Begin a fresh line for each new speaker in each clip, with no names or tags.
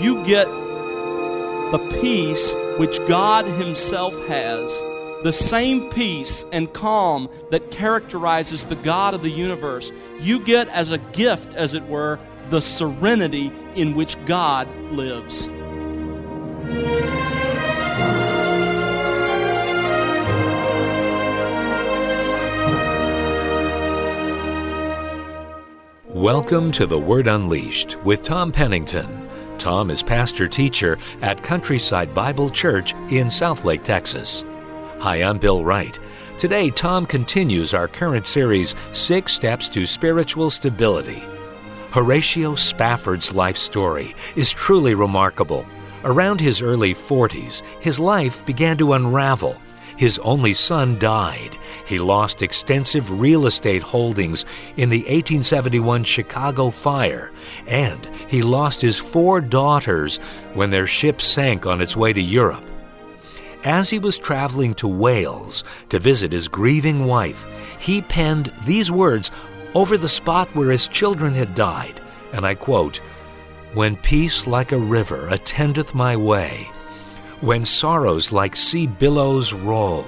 you get the peace which God Himself has, the same peace and calm that characterizes the God of the universe. You get as a gift, as it were, the serenity in which God lives.
Welcome to The Word Unleashed with Tom Pennington. Tom is pastor teacher at Countryside Bible Church in Southlake, Texas. Hi, I'm Bill Wright. Today, Tom continues our current series, Six Steps to Spiritual Stability. Horatio Spafford's life story is truly remarkable. Around his early 40s, his life began to unravel. His only son died. He lost extensive real estate holdings in the 1871 Chicago fire, and he lost his four daughters when their ship sank on its way to Europe. As he was traveling to Wales to visit his grieving wife, he penned these words over the spot where his children had died, and I quote, When peace like a river attendeth my way, when sorrows like sea billows roll,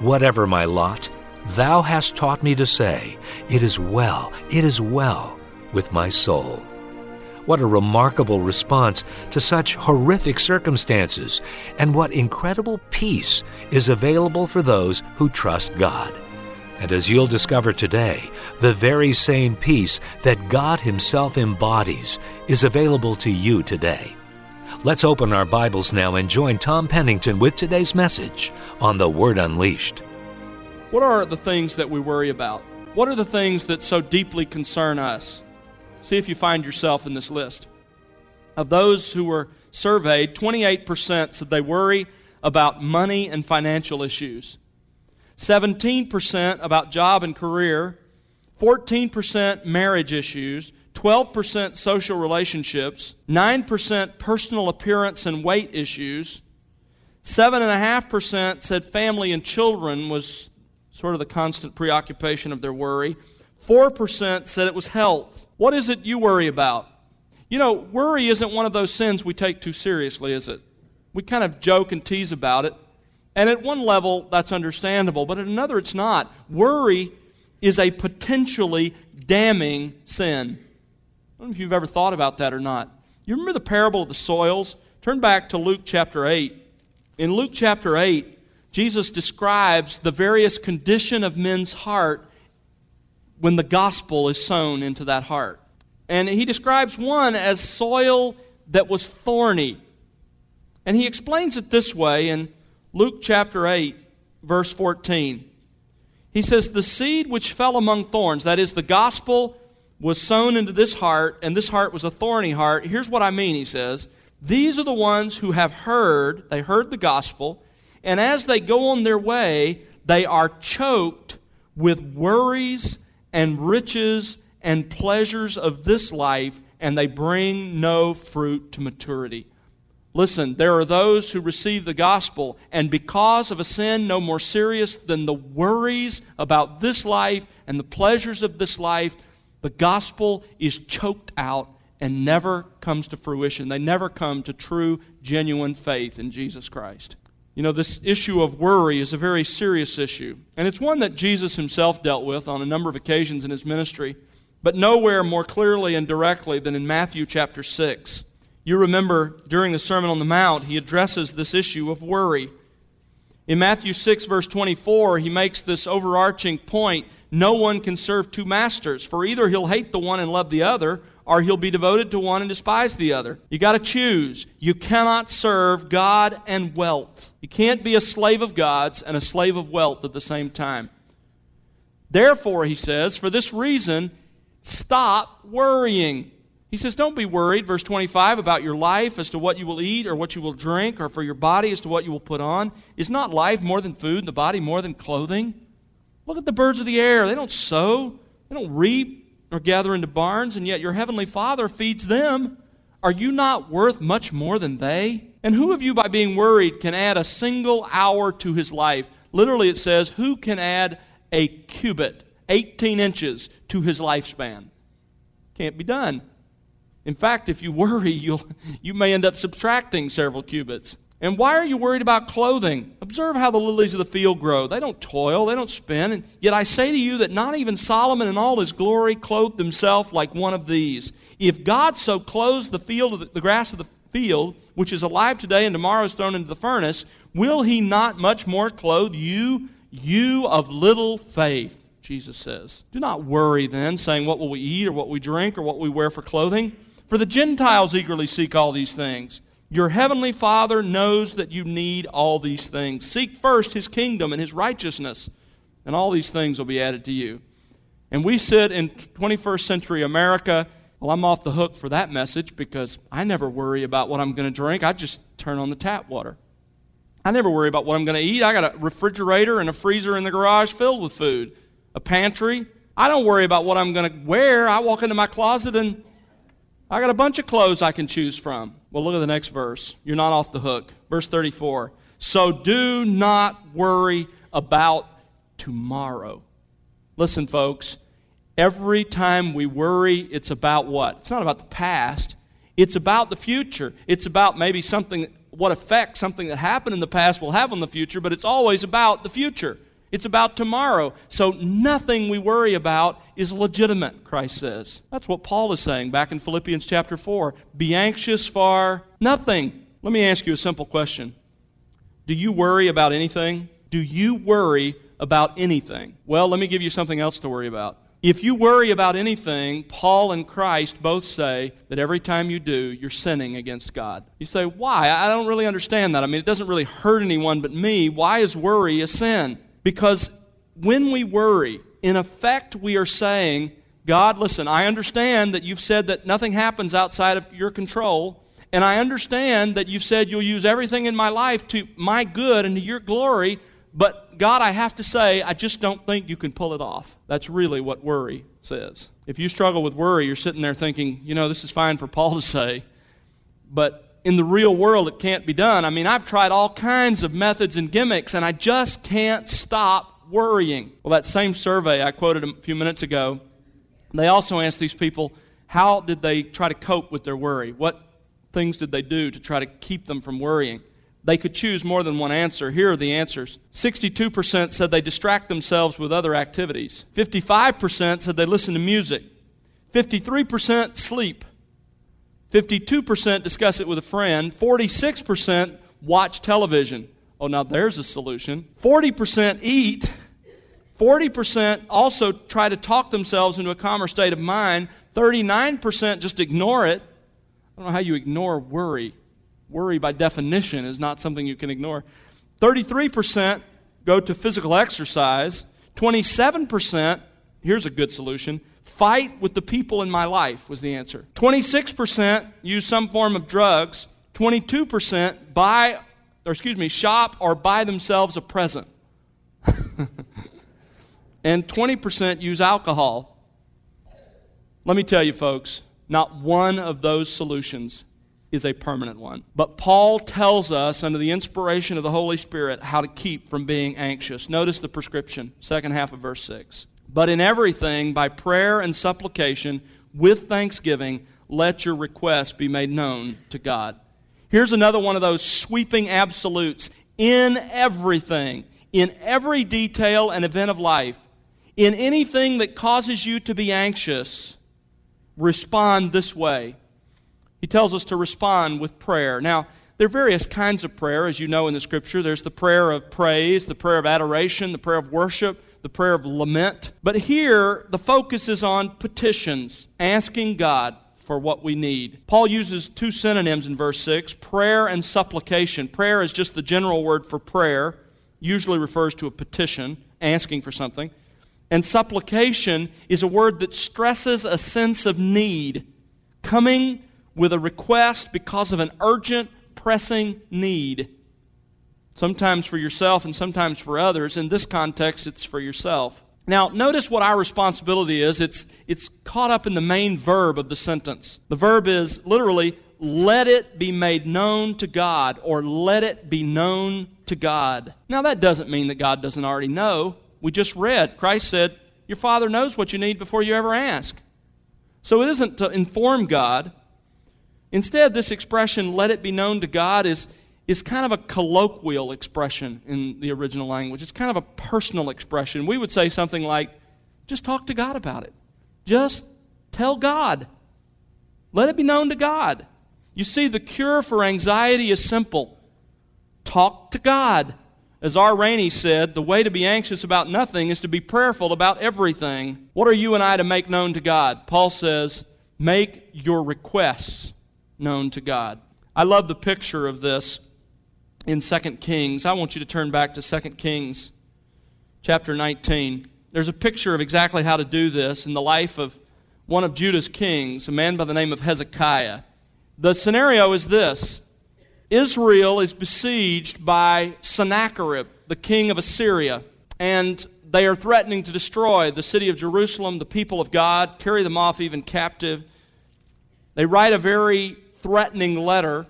whatever my lot, thou hast taught me to say, It is well, it is well with my soul. What a remarkable response to such horrific circumstances, and what incredible peace is available for those who trust God. And as you'll discover today, the very same peace that God Himself embodies is available to you today. Let's open our Bibles now and join Tom Pennington with today's message on the Word Unleashed.
What are the things that we worry about? What are the things that so deeply concern us? See if you find yourself in this list. Of those who were surveyed, 28% said they worry about money and financial issues, 17% about job and career, 14% marriage issues, 12% social relationships, 9% personal appearance and weight issues, 7.5% said family and children was sort of the constant preoccupation of their worry. 4% said it was health. What is it you worry about? You know, worry isn't one of those sins we take too seriously, is it? We kind of joke and tease about it. And at one level, that's understandable, but at another, it's not. Worry is a potentially damning sin. I don't know if you've ever thought about that or not. You remember the parable of the soils? Turn back to Luke chapter 8. In Luke chapter 8, Jesus describes the various condition of men's heart when the gospel is sown into that heart. And he describes one as soil that was thorny. And he explains it this way in Luke chapter 8, verse 14. He says, The seed which fell among thorns, that is, the gospel was sown into this heart, and this heart was a thorny heart. Here's what I mean, he says. These are the ones who have heard, they heard the gospel, and as they go on their way, they are choked with worries and riches and pleasures of this life, and they bring no fruit to maturity. Listen, there are those who receive the gospel, and because of a sin no more serious than the worries about this life and the pleasures of this life, the gospel is choked out and never comes to fruition. They never come to true, genuine faith in Jesus Christ. You know, this issue of worry is a very serious issue, and it's one that Jesus himself dealt with on a number of occasions in his ministry, but nowhere more clearly and directly than in Matthew chapter 6. You remember during the Sermon on the Mount, he addresses this issue of worry. In Matthew 6, verse 24, he makes this overarching point no one can serve two masters, for either he'll hate the one and love the other, or he'll be devoted to one and despise the other. You got to choose. You cannot serve God and wealth. You can't be a slave of God's and a slave of wealth at the same time. Therefore, he says, for this reason, stop worrying. He says, Don't be worried, verse 25, about your life as to what you will eat or what you will drink, or for your body as to what you will put on. Is not life more than food, and the body more than clothing? Look at the birds of the air. They don't sow, they don't reap nor gather into barns, and yet your heavenly Father feeds them. Are you not worth much more than they? And who of you, by being worried, can add a single hour to his life? Literally, it says, Who can add a cubit, 18 inches, to his lifespan? Can't be done. In fact, if you worry, you'll, you may end up subtracting several cubits. And why are you worried about clothing? Observe how the lilies of the field grow. They don't toil, they don't spin. And yet I say to you that not even Solomon in all his glory clothed himself like one of these. If God so clothes the field the, the grass of the field, which is alive today and tomorrow is thrown into the furnace, will he not much more clothe you, you of little faith? Jesus says. Do not worry then, saying, What will we eat, or what we drink, or what we wear for clothing? For the Gentiles eagerly seek all these things. Your heavenly Father knows that you need all these things. Seek first his kingdom and his righteousness, and all these things will be added to you. And we sit in 21st century America. Well, I'm off the hook for that message because I never worry about what I'm going to drink. I just turn on the tap water. I never worry about what I'm going to eat. I got a refrigerator and a freezer in the garage filled with food, a pantry. I don't worry about what I'm going to wear. I walk into my closet and I got a bunch of clothes I can choose from. Well, look at the next verse. You're not off the hook. Verse 34. So do not worry about tomorrow. Listen, folks, every time we worry, it's about what? It's not about the past, it's about the future. It's about maybe something, what effect something that happened in the past will have on the future, but it's always about the future. It's about tomorrow. So nothing we worry about is legitimate, Christ says. That's what Paul is saying back in Philippians chapter 4. Be anxious for nothing. Let me ask you a simple question Do you worry about anything? Do you worry about anything? Well, let me give you something else to worry about. If you worry about anything, Paul and Christ both say that every time you do, you're sinning against God. You say, why? I don't really understand that. I mean, it doesn't really hurt anyone but me. Why is worry a sin? Because when we worry, in effect, we are saying, God, listen, I understand that you've said that nothing happens outside of your control, and I understand that you've said you'll use everything in my life to my good and to your glory, but God, I have to say, I just don't think you can pull it off. That's really what worry says. If you struggle with worry, you're sitting there thinking, you know, this is fine for Paul to say, but in the real world, it can't be done. I mean, I've tried all kinds of methods and gimmicks, and I just can't stop worrying. Well, that same survey I quoted a few minutes ago, they also asked these people how did they try to cope with their worry? What things did they do to try to keep them from worrying? They could choose more than one answer. Here are the answers 62% said they distract themselves with other activities, 55% said they listen to music, 53% sleep. 52% discuss it with a friend. 46% watch television. Oh, now there's a solution. 40% eat. 40% also try to talk themselves into a calmer state of mind. 39% just ignore it. I don't know how you ignore worry. Worry, by definition, is not something you can ignore. 33% go to physical exercise. 27%, here's a good solution, Fight with the people in my life was the answer. 26% use some form of drugs. 22% buy, or excuse me, shop or buy themselves a present. and 20% use alcohol. Let me tell you, folks, not one of those solutions is a permanent one. But Paul tells us, under the inspiration of the Holy Spirit, how to keep from being anxious. Notice the prescription, second half of verse 6. But in everything, by prayer and supplication, with thanksgiving, let your requests be made known to God. Here's another one of those sweeping absolutes. In everything, in every detail and event of life, in anything that causes you to be anxious, respond this way. He tells us to respond with prayer. Now, there are various kinds of prayer, as you know in the scripture. There's the prayer of praise, the prayer of adoration, the prayer of worship, the prayer of lament. But here, the focus is on petitions, asking God for what we need. Paul uses two synonyms in verse 6 prayer and supplication. Prayer is just the general word for prayer, usually refers to a petition, asking for something. And supplication is a word that stresses a sense of need, coming with a request because of an urgent, pressing need. Sometimes for yourself and sometimes for others. In this context, it's for yourself. Now, notice what our responsibility is. It's, it's caught up in the main verb of the sentence. The verb is literally, let it be made known to God, or let it be known to God. Now, that doesn't mean that God doesn't already know. We just read, Christ said, Your Father knows what you need before you ever ask. So it isn't to inform God, Instead, this expression, let it be known to God, is, is kind of a colloquial expression in the original language. It's kind of a personal expression. We would say something like, just talk to God about it. Just tell God. Let it be known to God. You see, the cure for anxiety is simple talk to God. As R. Rainey said, the way to be anxious about nothing is to be prayerful about everything. What are you and I to make known to God? Paul says, make your requests known to God. I love the picture of this in 2 Kings. I want you to turn back to 2 Kings chapter 19. There's a picture of exactly how to do this in the life of one of Judah's kings, a man by the name of Hezekiah. The scenario is this Israel is besieged by Sennacherib, the king of Assyria, and they are threatening to destroy the city of Jerusalem, the people of God, carry them off even captive. They write a very threatening letter.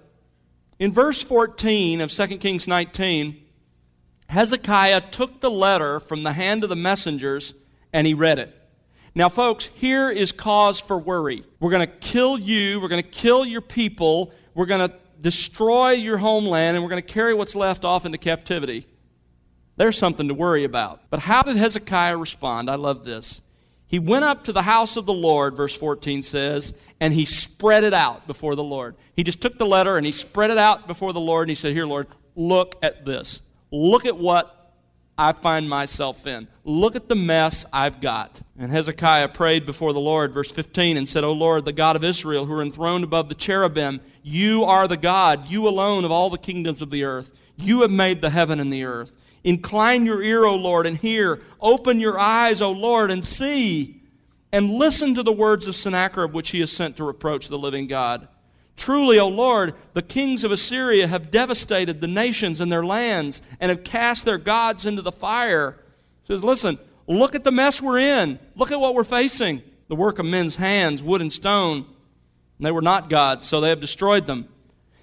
In verse 14 of 2 Kings 19, Hezekiah took the letter from the hand of the messengers and he read it. Now, folks, here is cause for worry. We're going to kill you, we're going to kill your people, we're going to destroy your homeland, and we're going to carry what's left off into captivity. There's something to worry about. But how did Hezekiah respond? I love this. He went up to the house of the Lord, verse 14 says, and he spread it out before the Lord. He just took the letter and he spread it out before the Lord, and he said, Here, Lord, look at this. Look at what I find myself in. Look at the mess I've got. And Hezekiah prayed before the Lord, verse 15, and said, O Lord, the God of Israel, who are enthroned above the cherubim, you are the God, you alone of all the kingdoms of the earth. You have made the heaven and the earth. Incline your ear, O Lord, and hear. Open your eyes, O Lord, and see. And listen to the words of Sennacherib, which he has sent to reproach the living God. Truly, O Lord, the kings of Assyria have devastated the nations and their lands and have cast their gods into the fire. He says, Listen, look at the mess we're in. Look at what we're facing. The work of men's hands, wood and stone. And they were not gods, so they have destroyed them.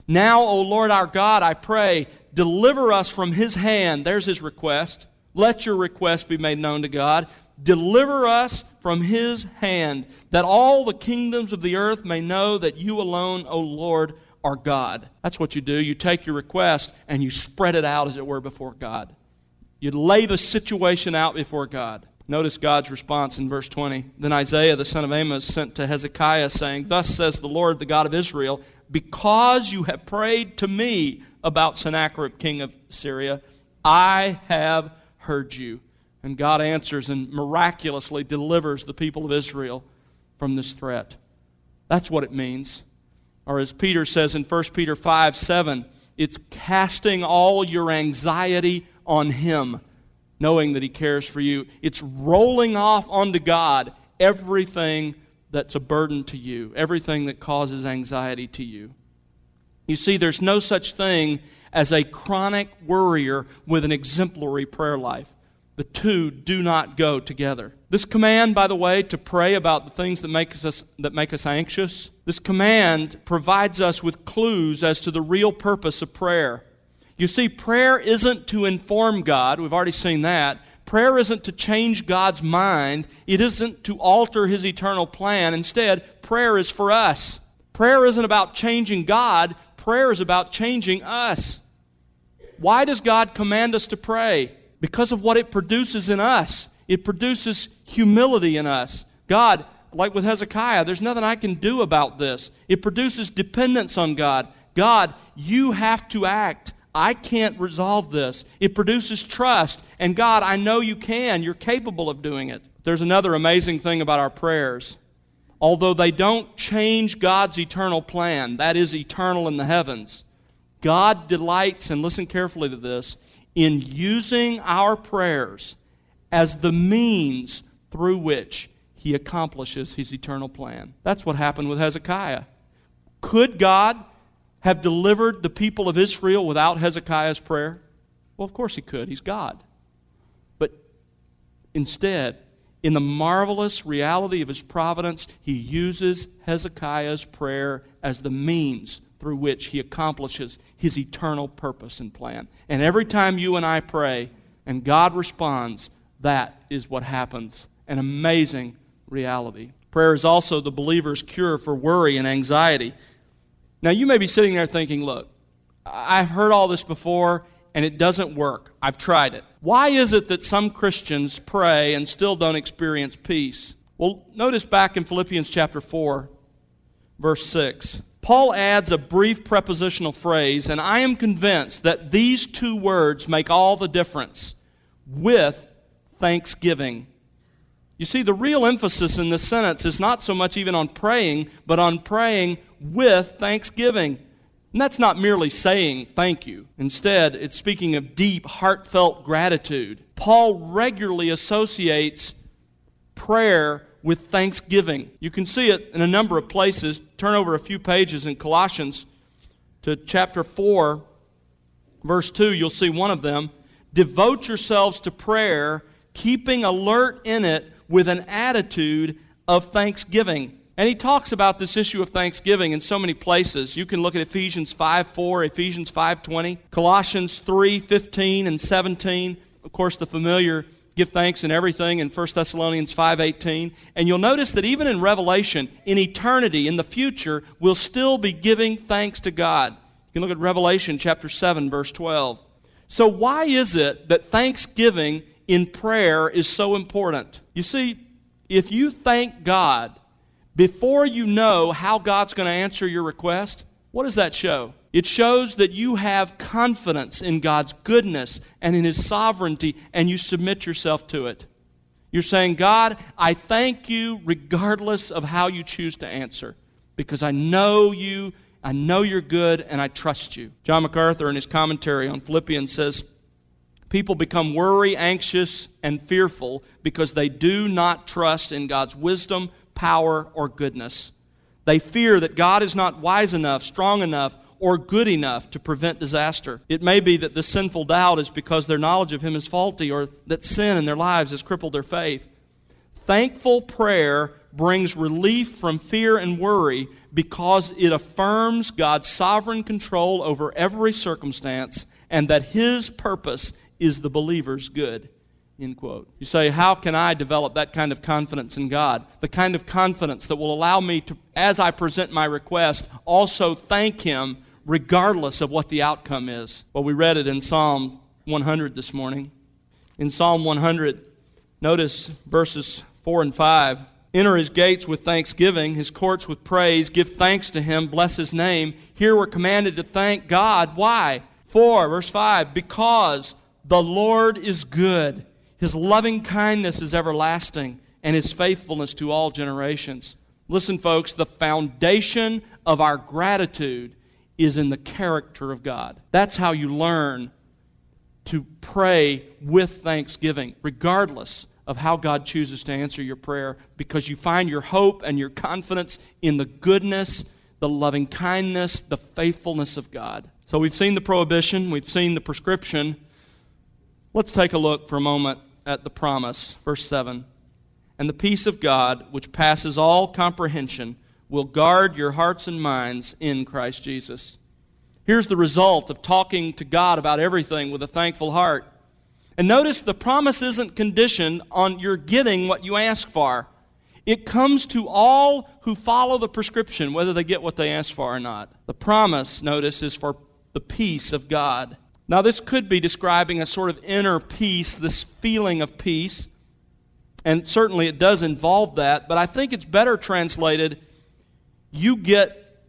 Now, O Lord our God, I pray, deliver us from his hand. There's his request. Let your request be made known to God. Deliver us from his hand, that all the kingdoms of the earth may know that you alone, O Lord, are God. That's what you do. You take your request and you spread it out, as it were, before God. You lay the situation out before God. Notice God's response in verse 20. Then Isaiah the son of Amos sent to Hezekiah, saying, Thus says the Lord, the God of Israel, because you have prayed to me about Sennacherib, king of Syria, I have heard you. And God answers and miraculously delivers the people of Israel from this threat. That's what it means. Or as Peter says in 1 Peter 5 7, it's casting all your anxiety on Him, knowing that He cares for you. It's rolling off onto God everything that's a burden to you, everything that causes anxiety to you. You see, there's no such thing as a chronic worrier with an exemplary prayer life. The two do not go together. This command, by the way, to pray about the things that make us, that make us anxious, this command provides us with clues as to the real purpose of prayer. You see, prayer isn't to inform God, we've already seen that. Prayer isn't to change God's mind, it isn't to alter His eternal plan. Instead, prayer is for us. Prayer isn't about changing God, prayer is about changing us. Why does God command us to pray? because of what it produces in us. It produces humility in us. God, like with Hezekiah, there's nothing I can do about this. It produces dependence on God. God, you have to act. I can't resolve this. It produces trust. And God, I know you can. You're capable of doing it. There's another amazing thing about our prayers. Although they don't change God's eternal plan, that is eternal in the heavens, God delights, and listen carefully to this, in using our prayers as the means through which he accomplishes his eternal plan. That's what happened with Hezekiah. Could God have delivered the people of Israel without Hezekiah's prayer? Well, of course he could. He's God. But instead, in the marvelous reality of his providence, he uses Hezekiah's prayer as the means through which he accomplishes his eternal purpose and plan. And every time you and I pray and God responds, that is what happens. An amazing reality. Prayer is also the believer's cure for worry and anxiety. Now, you may be sitting there thinking, look, I've heard all this before and it doesn't work. I've tried it. Why is it that some Christians pray and still don't experience peace? Well, notice back in Philippians chapter 4, verse 6. Paul adds a brief prepositional phrase, and I am convinced that these two words make all the difference with thanksgiving. You see, the real emphasis in this sentence is not so much even on praying, but on praying with thanksgiving. And that's not merely saying thank you. Instead, it's speaking of deep, heartfelt gratitude. Paul regularly associates prayer with thanksgiving. You can see it in a number of places. Turn over a few pages in Colossians to chapter 4, verse 2. You'll see one of them. Devote yourselves to prayer, keeping alert in it with an attitude of thanksgiving. And he talks about this issue of thanksgiving in so many places. You can look at Ephesians 5 4, Ephesians 5 20, Colossians 3 15 and 17. Of course, the familiar give thanks in everything in 1 Thessalonians 5:18 and you'll notice that even in revelation in eternity in the future we'll still be giving thanks to God. You can look at Revelation chapter 7 verse 12. So why is it that thanksgiving in prayer is so important? You see, if you thank God before you know how God's going to answer your request, what does that show? It shows that you have confidence in God's goodness and in His sovereignty, and you submit yourself to it. You're saying, God, I thank you regardless of how you choose to answer, because I know you, I know you're good, and I trust you. John MacArthur, in his commentary on Philippians, says, People become worry, anxious, and fearful because they do not trust in God's wisdom, power, or goodness. They fear that God is not wise enough, strong enough, or good enough to prevent disaster. It may be that the sinful doubt is because their knowledge of Him is faulty or that sin in their lives has crippled their faith. Thankful prayer brings relief from fear and worry because it affirms God's sovereign control over every circumstance and that His purpose is the believer's good. End quote. You say, How can I develop that kind of confidence in God? The kind of confidence that will allow me to, as I present my request, also thank Him regardless of what the outcome is. Well, we read it in Psalm 100 this morning. In Psalm 100, notice verses 4 and 5. Enter his gates with thanksgiving, his courts with praise. Give thanks to him, bless his name. Here we're commanded to thank God. Why? 4, verse 5, because the Lord is good. His loving kindness is everlasting, and his faithfulness to all generations. Listen, folks, the foundation of our gratitude is in the character of God. That's how you learn to pray with thanksgiving, regardless of how God chooses to answer your prayer, because you find your hope and your confidence in the goodness, the loving kindness, the faithfulness of God. So we've seen the prohibition, we've seen the prescription. Let's take a look for a moment at the promise. Verse 7 And the peace of God, which passes all comprehension, will guard your hearts and minds in Christ Jesus. Here's the result of talking to God about everything with a thankful heart. And notice the promise isn't conditioned on your getting what you ask for. It comes to all who follow the prescription, whether they get what they ask for or not. The promise, notice, is for the peace of God. Now, this could be describing a sort of inner peace, this feeling of peace. And certainly it does involve that, but I think it's better translated you get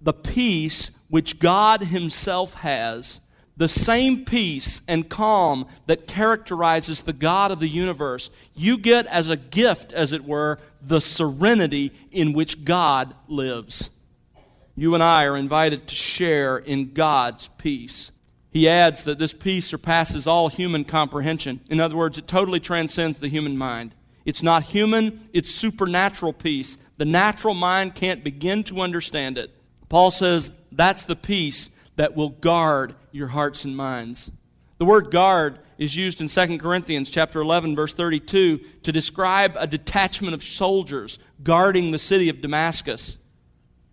the peace which God Himself has, the same peace and calm that characterizes the God of the universe. You get as a gift, as it were, the serenity in which God lives. You and I are invited to share in God's peace. He adds that this peace surpasses all human comprehension. In other words, it totally transcends the human mind. It's not human, it's supernatural peace the natural mind can't begin to understand it. Paul says that's the peace that will guard your hearts and minds. The word guard is used in 2 Corinthians chapter 11 verse 32 to describe a detachment of soldiers guarding the city of Damascus.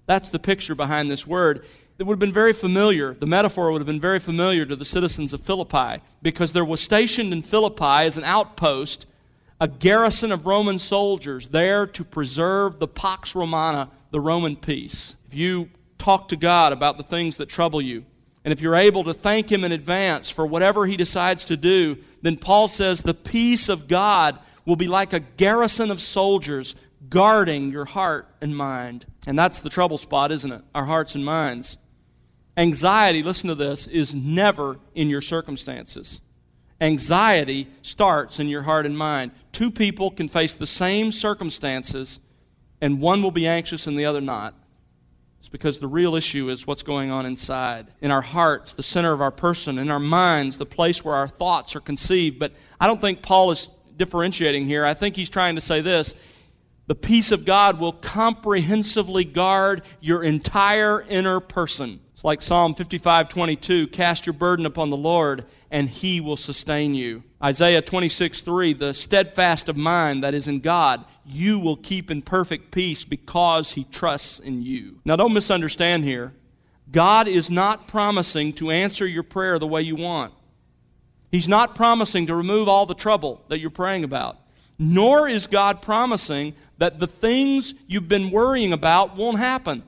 That's the picture behind this word. It would have been very familiar, the metaphor would have been very familiar to the citizens of Philippi because there was stationed in Philippi as an outpost a garrison of Roman soldiers there to preserve the Pax Romana, the Roman peace. If you talk to God about the things that trouble you, and if you're able to thank Him in advance for whatever He decides to do, then Paul says the peace of God will be like a garrison of soldiers guarding your heart and mind. And that's the trouble spot, isn't it? Our hearts and minds. Anxiety, listen to this, is never in your circumstances. Anxiety starts in your heart and mind. Two people can face the same circumstances, and one will be anxious and the other not. It's because the real issue is what's going on inside. In our hearts, the center of our person, in our minds, the place where our thoughts are conceived. But I don't think Paul is differentiating here. I think he's trying to say this the peace of God will comprehensively guard your entire inner person. It's like Psalm 55 22 cast your burden upon the Lord and he will sustain you. Isaiah 26, 3, the steadfast of mind that is in God, you will keep in perfect peace because he trusts in you. Now, don't misunderstand here. God is not promising to answer your prayer the way you want. He's not promising to remove all the trouble that you're praying about. Nor is God promising that the things you've been worrying about won't happen.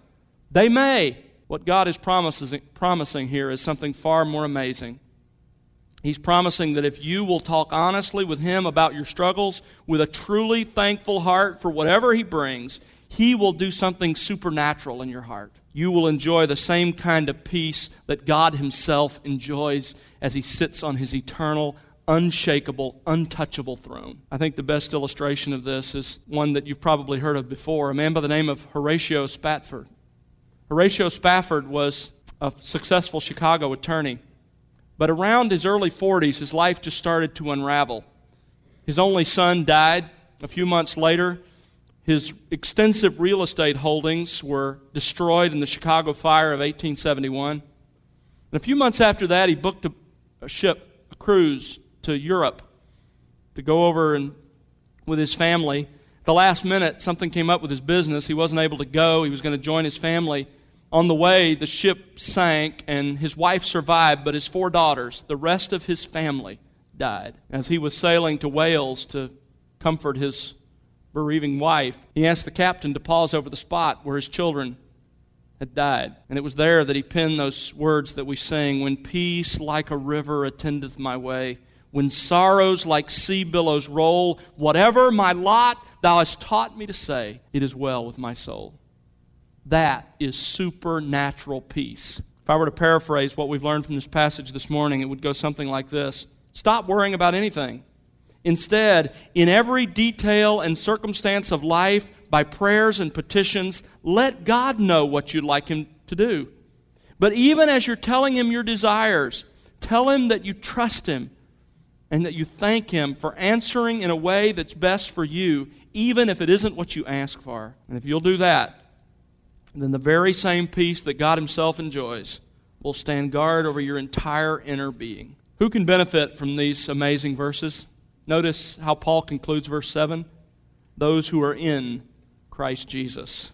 They may. What God is promising here is something far more amazing. He's promising that if you will talk honestly with Him about your struggles with a truly thankful heart for whatever He brings, He will do something supernatural in your heart. You will enjoy the same kind of peace that God Himself enjoys as He sits on His eternal, unshakable, untouchable throne. I think the best illustration of this is one that you've probably heard of before a man by the name of Horatio Spafford. Horatio Spafford was a successful Chicago attorney. But around his early 40s, his life just started to unravel. His only son died a few months later. His extensive real estate holdings were destroyed in the Chicago fire of 1871. And a few months after that, he booked a, a ship, a cruise to Europe to go over and with his family. The last minute, something came up with his business. He wasn't able to go. He was going to join his family. On the way, the ship sank, and his wife survived, but his four daughters, the rest of his family, died. As he was sailing to Wales to comfort his bereaving wife, he asked the captain to pause over the spot where his children had died. And it was there that he penned those words that we sing When peace like a river attendeth my way, when sorrows like sea billows roll, whatever my lot, thou hast taught me to say, It is well with my soul. That is supernatural peace. If I were to paraphrase what we've learned from this passage this morning, it would go something like this Stop worrying about anything. Instead, in every detail and circumstance of life, by prayers and petitions, let God know what you'd like Him to do. But even as you're telling Him your desires, tell Him that you trust Him and that you thank Him for answering in a way that's best for you, even if it isn't what you ask for. And if you'll do that, then the very same peace that God Himself enjoys will stand guard over your entire inner being. Who can benefit from these amazing verses? Notice how Paul concludes verse 7 those who are in Christ Jesus.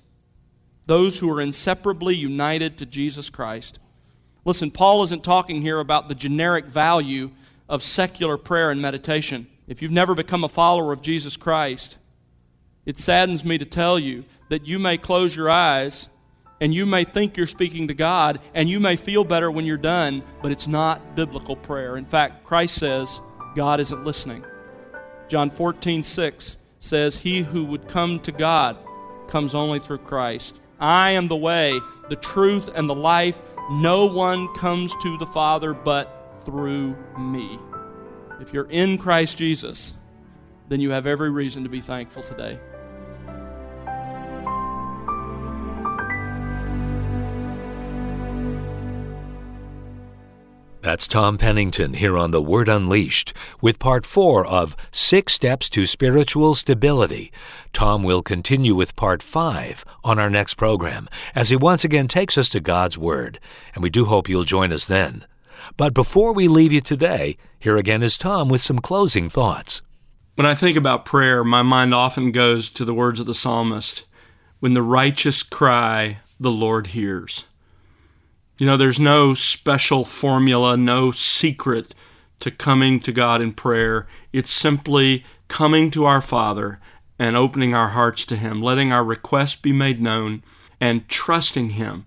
Those who are inseparably united to Jesus Christ. Listen, Paul isn't talking here about the generic value of secular prayer and meditation. If you've never become a follower of Jesus Christ, it saddens me to tell you that you may close your eyes and you may think you're speaking to God and you may feel better when you're done, but it's not biblical prayer. In fact, Christ says God isn't listening. John 14, 6 says, He who would come to God comes only through Christ. I am the way, the truth, and the life. No one comes to the Father but through me. If you're in Christ Jesus, then you have every reason to be thankful today.
That's Tom Pennington here on The Word Unleashed with part four of Six Steps to Spiritual Stability. Tom will continue with part five on our next program as he once again takes us to God's Word, and we do hope you'll join us then. But before we leave you today, here again is Tom with some closing thoughts.
When I think about prayer, my mind often goes to the words of the psalmist When the righteous cry, the Lord hears. You know, there's no special formula, no secret to coming to God in prayer. It's simply coming to our Father and opening our hearts to Him, letting our requests be made known, and trusting Him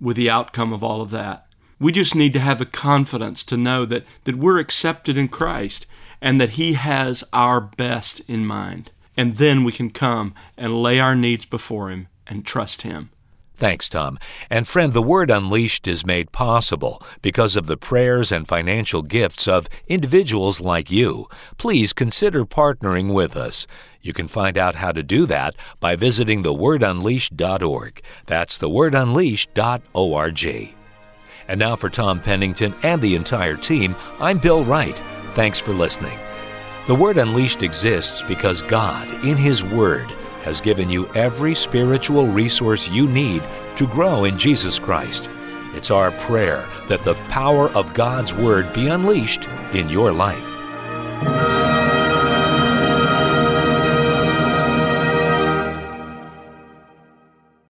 with the outcome of all of that. We just need to have the confidence to know that, that we're accepted in Christ and that He has our best in mind. And then we can come and lay our needs before Him and trust Him.
Thanks, Tom. And friend, the Word Unleashed is made possible because of the prayers and financial gifts of individuals like you. Please consider partnering with us. You can find out how to do that by visiting thewordunleashed.org. That's thewordunleashed.org. And now for Tom Pennington and the entire team, I'm Bill Wright. Thanks for listening. The Word Unleashed exists because God, in His Word, has given you every spiritual resource you need to grow in Jesus Christ. It's our prayer that the power of God's Word be unleashed in your life.